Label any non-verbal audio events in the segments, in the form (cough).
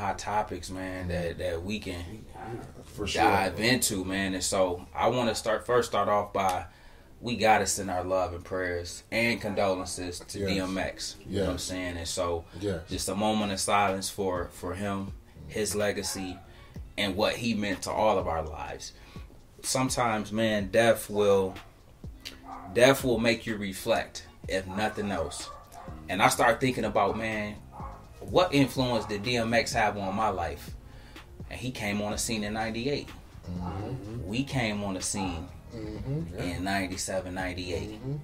some hot topics, man, that that we can For sure. dive into, man. And so I want to start first start off by we gotta send our love and prayers and condolences to Yes. DMX. You know what I'm saying? And so Yes. just a moment of silence for for him, his legacy, and what he meant to all of our lives. Sometimes, man, death will death will make you reflect, if nothing else. And I start thinking about, man, what influence did DMX have on my life? And he came on the scene in '98. Mm-hmm. We came on the scene mm-hmm. in 97, 98. Mm-hmm.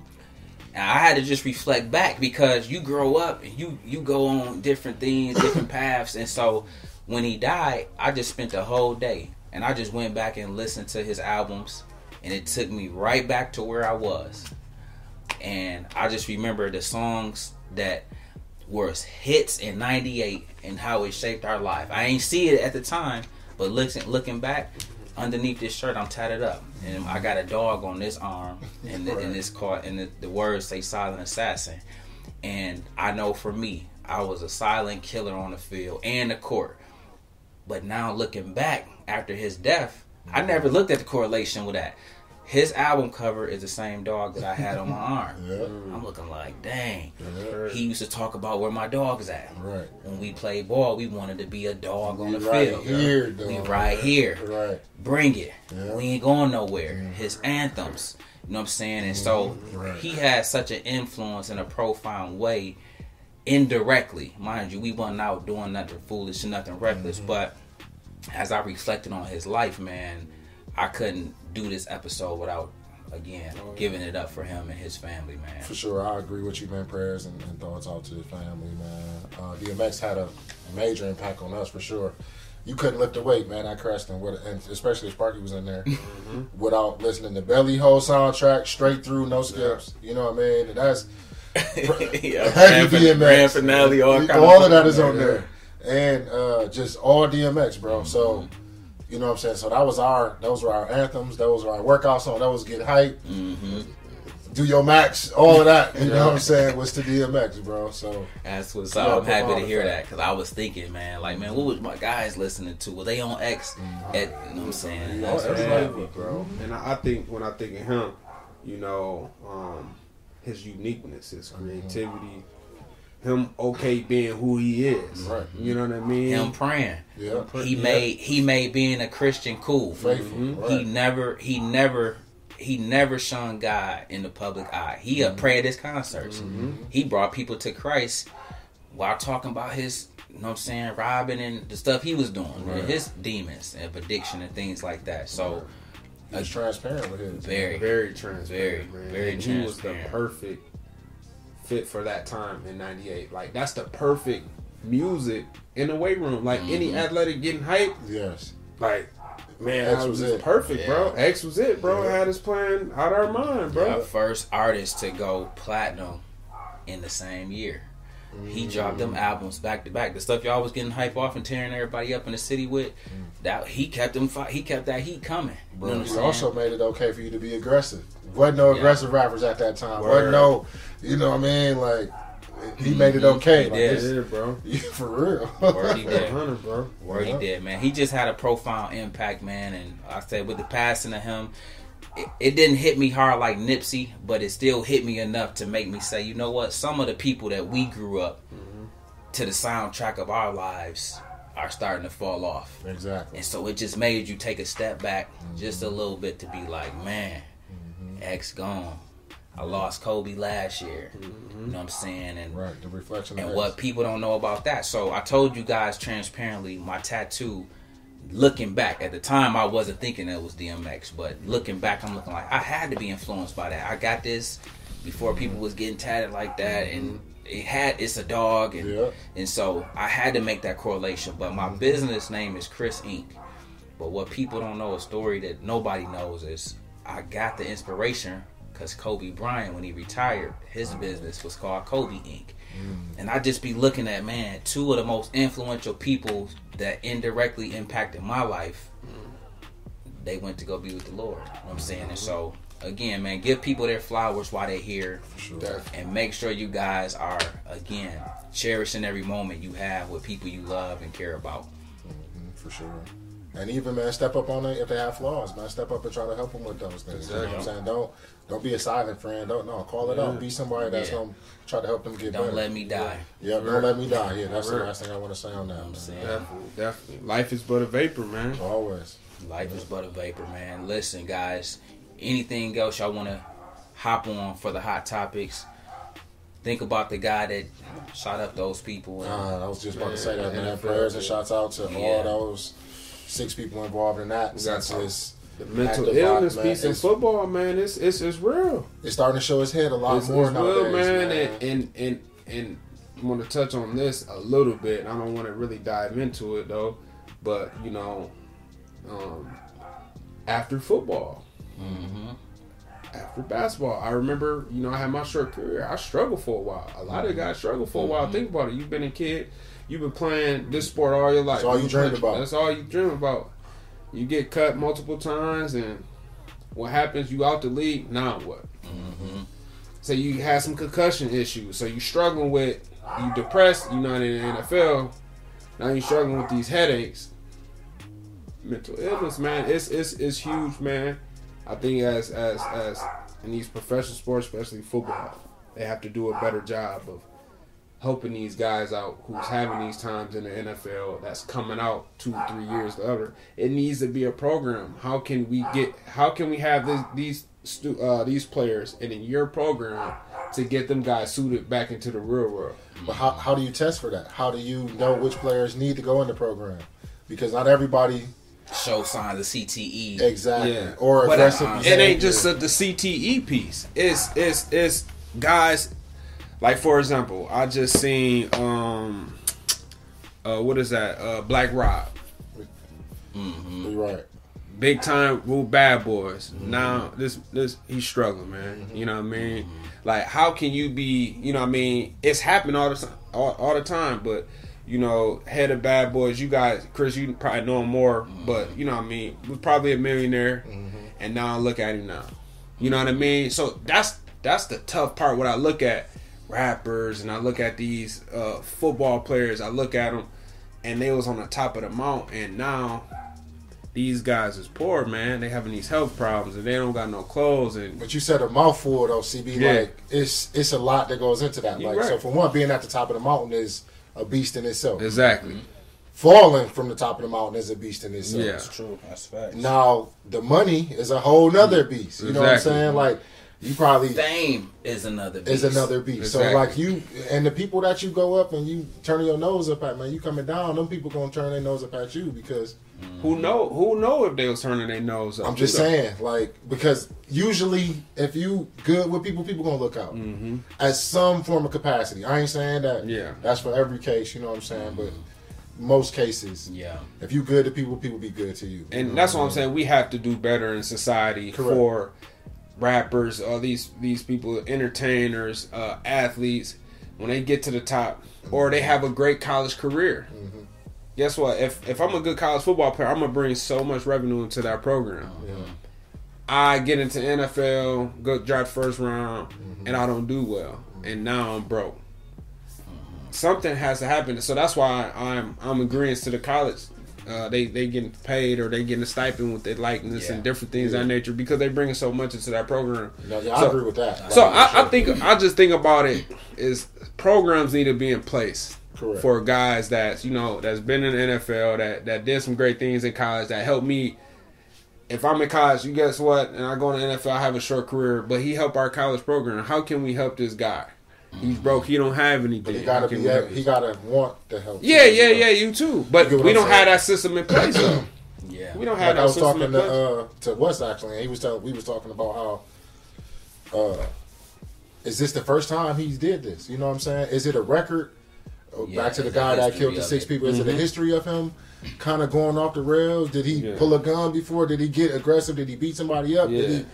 And I had to just reflect back because you grow up and you you go on different things, (coughs) different paths, and so when he died, I just spent the whole day. And I just went back and listened to his albums, and it took me right back to where I was, and I just remember the songs that were hits in '98 and how it shaped our life. I ain't see it at the time, but looking looking back, underneath this shirt, I'm tatted up, and I got a dog on this arm, and the, and this card, and the, the words say "silent assassin." And I know for me, I was a silent killer on the field and the court. But now looking back after his death, I never looked at the correlation with that. His album cover is the same dog that I had on my (laughs) arm. Yeah. Mm. I'm looking like, dang. Yeah. He used to talk about where my dog's at. Right. When we played ball, we wanted to be a dog on the We right field. here, we right here. Right. Bring it. Yeah. We ain't going nowhere. Mm-hmm. His anthems. You know what I'm saying? And so mm-hmm. Right. he had such an influence in a profound way, indirectly. Mind you, we wasn't out doing nothing foolish and nothing reckless. Mm-hmm. But as I reflected on his life, man, I couldn't do this episode without again giving it up for him and his family, man. For sure, I agree with you, man. Prayers and, and thoughts out to the family, man. Uh, DMX had a major impact on us for sure. You couldn't lift a weight, man. I crashed and, with, and especially if Sparky was in there, (laughs) without listening to Belly whole soundtrack straight through, no skips. You know what I mean? And that's (laughs) yeah, (laughs) heavy grand, DMX. grand finale, all, all of that is on there, and uh, just all DMX, bro. So. You know what I'm saying? So that was our, those were our anthems. Those were our workout songs. That was get hype. Mm-hmm. do your max, all of that. You know what I'm saying? Was to DMX, bro. So That's what's Yeah, up. I'm happy to hear that because I was thinking, man, like, man, what was my guys listening to? Were they on X? At, you know what I'm saying? Yeah, That's what's everybody- up. bro. And I, I think when I think of him, you know, um, his uniqueness, his creativity, him okay being who he is. Right. You know what I mean? Him praying. yeah, He Yeah. made he made being a Christian cool. faithful. Mhm. Right. He never he never he never shunned God in the public eye. He uh, prayed at his concerts. He brought people to Christ while talking about his you know what I'm saying, robbing and the stuff he was doing, Right. his demons and addiction and things like that. So He's transparent with his. very very transparent, Very, man. very and he was the perfect fit for that time in '98. Like that's the perfect music in the weight room. Like any Mm-hmm. athletic getting hype, Yes. like man, X that was was it. perfect, bro. X was it, bro. Yeah. Had us playing out our mind, bro. our first artist to go platinum in the same year. He dropped them albums back to back. The stuff y'all was getting hype off and tearing everybody up in the city with. That he kept them. fi- He kept that heat coming. You know Bro, what I'm he also made it okay for you to be aggressive. Wasn't no Yeah. aggressive rappers at that time. Word. Wasn't no, you know what I mean? Like, he made it okay. He like, did. this- Yeah, (laughs) bro. (laughs) Yeah, for real. Word, he (laughs) did. 100, bro. Where he did, man. He just had a profound impact, man. And I said with the passing of him, it, it didn't hit me hard like Nipsey, but it still hit me enough to make me say, you know what? Some of the people that we grew up mm-hmm. to the soundtrack of our lives are starting to fall off. Exactly. And so it just made you take a step back just a mm-hmm. little bit to be like, man, X gone. I lost Kobe last year. You know what I'm saying? And Right. The reflection and what people don't know about that. So I told you guys transparently my tattoo. Looking back at the time, I wasn't thinking it was DMX, but looking back, I'm looking like I had to be influenced by that. I got this before people was getting tatted like that, and mm-hmm. it had it's a dog, and Yeah. and so I had to make that correlation. But my mm-hmm. business name is Chris Inc. But what people don't know, a story that nobody knows, is I got the inspiration because Kobe Bryant, when he retired, his business was called Kobe Inc. And I just be looking at man, two of the most influential people that indirectly impacted my life. They went to go be with the Lord. You know what I'm saying? And so again, man, give people their flowers while they're here, sure. And make sure you guys are again cherishing every moment you have with people you love and care about. Mhm, for sure. And even man, step up on it if they have flaws, man. Step up and try to help them with those things. You know what I'm saying? Don't don't be a silent friend. Don't no, call it Yeah. out. Be somebody that's Yeah. gonna try to help them get Don't better. let me die. Yeah, don't let me die. Yeah, that's the last thing I want to say on that. I'm man. saying. Definitely, definitely. Life is but a vapor, man. Always. Life is but a vapor, man. Listen, guys. Anything else y'all want to hop on for the hot topics? Think about the guy that shot up those people. and- Uh, I was just about to say that, man. Prayers and yeah. shouts out to Yeah. all those six people involved in that. We got Since it's, The mental Active illness man, piece in football, man, it's it's it's real. it's starting to show its head a lot It's, more it's nowadays, real, man. man. And and and and I want to touch on this a little bit. I don't want to really dive into it though, but you know, um, after football, Mhm. After basketball, I remember, you know, I had my short career. I struggled for a while. A lot of guys struggle for a while. Think about it. You've been a kid. You've been playing this sport all your life. That's all you You've dreamed been- about. That's all you dream about. You get cut multiple times, and what happens? You out the league. Now what? Mhm. So you had some concussion issues. So you struggling with you depressed. You're not in the NFL. Now you struggling with these headaches. Mental illness, man. It's it's it's huge, man. I think as as as in these professional sports, especially football, they have to do a better job of helping these guys out who's having these times in the NFL that's coming out two three years later. It needs to be a program. How can we get? How can we have this, these stu- uh, these players and in your program to get them guys suited back into the real world? But how, how do you test for that? How do you know which players need to go in the program? Because not everybody Show signs of CTE. exactly Yeah. or But, aggressive. uh, it ain't just a, the CTE piece. It's it's it's guys like for example, I just seen um uh what is that? Uh Black Rob. hmm right. Big time rule bad boys. Now this this he's struggling, man. You know what I mean? Like how can you be you know what I mean? It's happening all the time all, all the time, but you know, head of bad boys, you guys Chris, you probably know him more, but you know what I mean, was probably a millionaire and now I look at him now. You know what I mean? So that's that's the tough part. When I look at rappers and I look at these uh, football players, I look at them, and they was on the top of the mountain, and now these guys is poor, man. They having these health problems, and they don't got no clothes, and But you said a mouthful though, CB. Yeah. Like it's it's a lot that goes into that. You're Like so, for one, being at the top of the mountain is a beast in itself. exactly. Mm-hmm. Falling from the top of the mountain is a beast in itself. Yeah. That's true. That's fact. Now the money is a whole nother mm-hmm. beast. You know what I'm saying? Like you probably Fame is another. Beast. is another beast. So like you and the people that you go up and you turn your nose up at, man, you coming down, them people gonna turn their nose up at you because Who know? Who know if they was turning their nose up? I'm just saying, like, because usually if you good with people, people gonna look out Mhm. at some form of capacity. I ain't saying that Yeah. that's for every case, you know what I'm saying, but most cases, Yeah. if you good to people, people be good to you. and that's what I'm saying. We have to do better in society Correct. for rappers, all these these people, entertainers, uh, athletes, when they get to the top, or they have a great college career. Mm-hmm. Guess what? If if I'm a good college football player, I'm gonna bring so much revenue into that program. Yeah. I get into NFL, go draft first round, Mm-hmm. and I don't do well, and now I'm broke. Something has to happen, so that's why I'm I'm agreeing to the college. Uh, they they getting paid or they getting a stipend with their likeness Yeah. and different things of that nature because they bringing so much into that program. No, yeah, I So- agree with that. So I, I think I just think about it is programs need to be in place Correct. for guys that's you know that's been in the NFL that that did some great things in college that helped me. If I'm in college, you guess what? And I go in the NFL, I have a short career, but he helped our college program. How can we help this guy? He's broke. He don't have anything. but he gotta can be, help he gotta want to help. yeah, yeah, you yeah. You too, but You we don't have that system in place though. Yeah. We don't have Like I was system talking in to uh, to Wes actually, and he was telling we was talking about how uh, is this the first time he's did this? You know what I'm saying? Is it a record? Uh, Yeah, Back to the it's a guy that killed the six it. people. Is it a history of him kind of going off the rails? Did he Mm-hmm. Yeah. pull a gun before? Did he get aggressive? Did he beat somebody up? Did he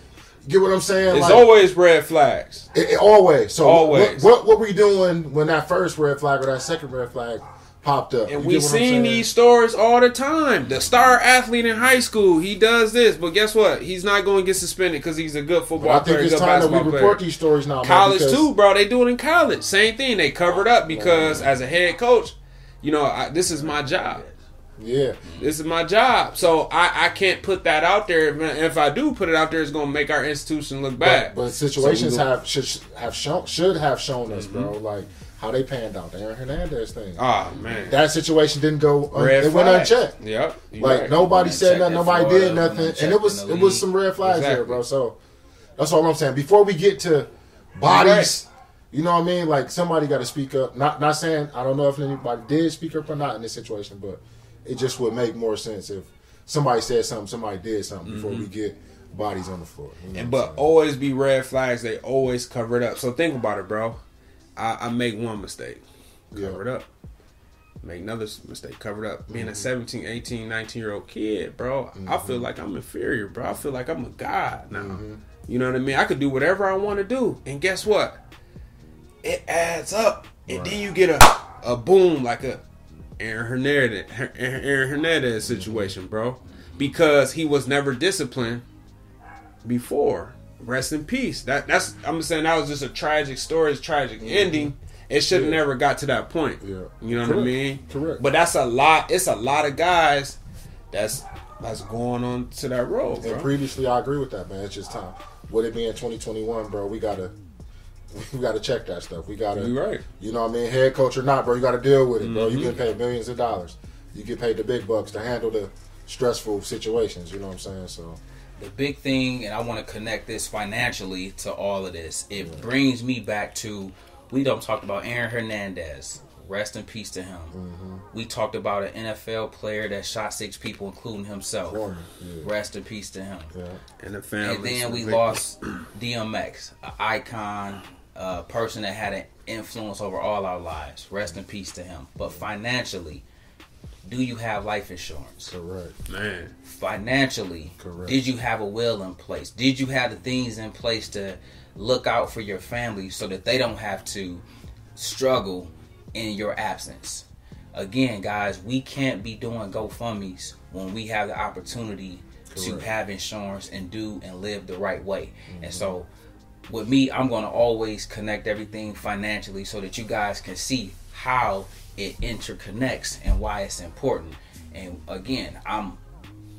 get what I'm saying? It's Like, always red flags. it, it- always. So Always. What, what what were you doing when that first red flag or that second red flag popped up. And You we get what I'm seen these stories all the time. The star athlete in high school, he does this, but guess what? He's not going to get suspended because he's a good But football I think player, it's time that we report player. these stories now. College because- too, bro. They do it in college. Same thing. They covered up oh, because as a head coach, you know, I, this is my job. Yeah, This is my job. So I, I can't put that out there. If, if I do put it out there, it's going to make our institution look bad. but, but situations So have should have shown should have shown us, bro, like how they panned out the Aaron Hernandez thing. Ah man, that situation didn't go. Un- red it went unchecked. Yep. Like right. nobody Went said nothing, nobody Florida, did nothing, and it was it was some red flags there, bro. So that's all I'm saying. Before we get to bodies, you know what I mean? Like somebody got to speak up. Not not saying I don't know if anybody did speak up or not in this situation, but it just would make more sense if somebody said something, somebody did something before we get bodies on the floor. You know And but always be red flags. They always cover it up. So think about it, bro. I, I make one mistake, Yeah. cover it up. Make another mistake, cover it up. Being Mm-hmm. a 17, 18, 19 year old kid, bro, I feel like I'm inferior, bro. I feel like I'm a god now. Mm-hmm. You know what I mean? I could do whatever I want to do, and guess what? It adds up, and then you get a a boom like a Aaron Hernandez, Aaron Hernandez situation, bro, because he was never disciplined before. Rest in peace. That that's I'm saying that was just a tragic story, it's tragic mm-hmm. ending. It should have Yeah. never got to that point. Yeah. You know what I mean? Correct. But that's a lot. It's a lot of guys that's that's going on to that road, And bro. previously, I agree with that, man. It's just time. With it being 2021, bro, we gotta we gotta check that stuff. We gotta, You right. You know what I mean? Head coach or not, bro, you gotta deal with it, bro. Mm-hmm. You get paid millions of dollars. You get paid the big bucks to handle the stressful situations. You know what I'm saying? So the big thing, and I want to connect this financially to all of this. It brings me back to we don't talk about Aaron Hernandez. Rest in peace to him. We talked about an NFL player that shot six people, including himself. Yeah. Rest in peace to him. yeah, And the family. And then we lost DMX, an icon, a person that had an influence over all our lives. Rest in peace to him. But financially, do you have life insurance? correct. man. Financially Correct. did you have a will in place did you have the things in place to look out for your family so that they don't have to struggle in your absence again guys we can't be doing gofundme's when we have the opportunity to have insurance and do and live the right way Mm-hmm. and so with me i'm going to always connect everything financially so that you guys can see how it interconnects and why it's important and again i'm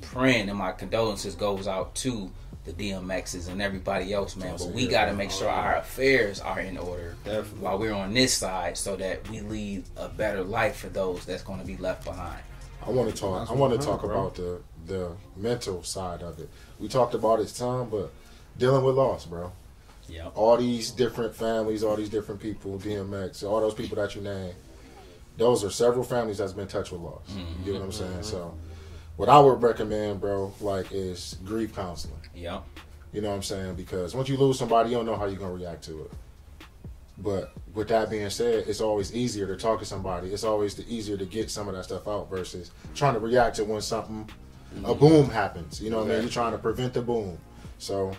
praying and my condolences goes out to the DMXs and everybody else, man. But we got to make sure our affairs are in order Definitely. while we're on this side, so that we leave a better life for those that's going to be left behind. I want to talk. I want to talk about the the mental side of it. We talked about it some, but dealing with loss, bro. Yep. all these different families, all these different people, DMX, all those people that you name, those are several families that's been touched with loss. You know what I'm mm-hmm. saying? So, what I would recommend, bro, like is grief counseling. Yep. You know what I'm saying? Because once you lose somebody, you don't know how you're gonna react to it. But with that being said, it's always easier to talk to somebody. It's always the easier to get some of that stuff out versus trying to react to when something, a mm-hmm. boom happens. You know what I mean? You're trying to prevent the boom. So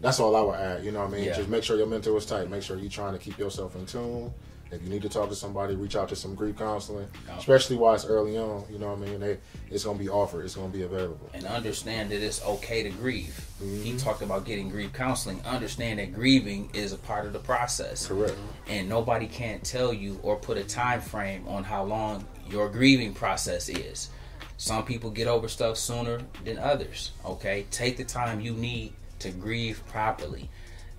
that's all I would add. You know what I mean? Yeah. Just make sure your mental is tight. Make sure you're trying to keep yourself in tune. If you need to talk to somebody, reach out to some grief counseling, especially while it's early on. You know what I mean? They, it's gonna be offered. It's gonna be available. And understand that it's okay to grieve. He Mm-hmm. talked about getting grief counseling. Understand that grieving is a part of the process. Correct. and nobody can't tell you or put a time frame on how long your grieving process is. Some people get over stuff sooner than others. Okay, take the time you need to grieve properly.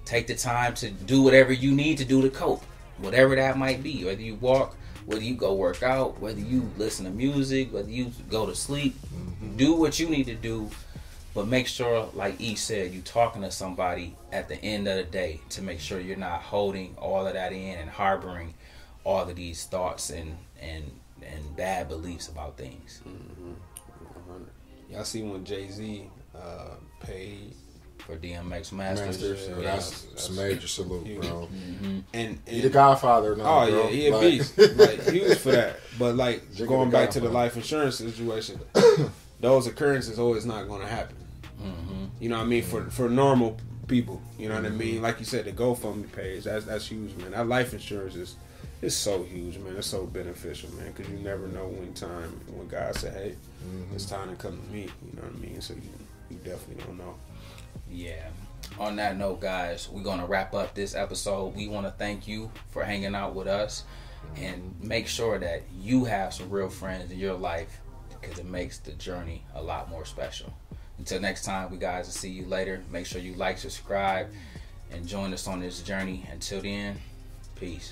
Take the time to do whatever you need to do to cope, whatever that might be. Whether you walk, whether you go work out, whether you listen to music, whether you go to sleep, do what you need to do but make sure, like E said, you talking to somebody at the end of the day to make sure you're not holding all of that in and harboring all of these thoughts and and and bad beliefs about things. Y'all see when Jay Z uh, paid For DMX Masters, Masters, yeah, so yeah. that's, a major salute, huge. bro. and, He the Godfather now, Oh bro. yeah, he a Like- beast. (laughs) like huge for that. But like Jigga going back to the life insurance situation, (coughs) those occurrences always not going to happen. Mm-hmm. You know what I mean? For for normal people, you know what I mean? Like you said, the GoFundMe page that's that's huge, man. That life insurance is it's so huge, man. It's so beneficial, man, because you never know when time when God said, "Hey, Mm-hmm. it's time to come to me." You know what I mean? So you you definitely don't know. Yeah. On that note, guys, we're gonna wrap up this episode. We want to thank you for hanging out with us, and make sure that you have some real friends in your life because it makes the journey a lot more special. Until next time, we guys will see you later. Make sure you like, subscribe, and join us on this journey. Until then, peace.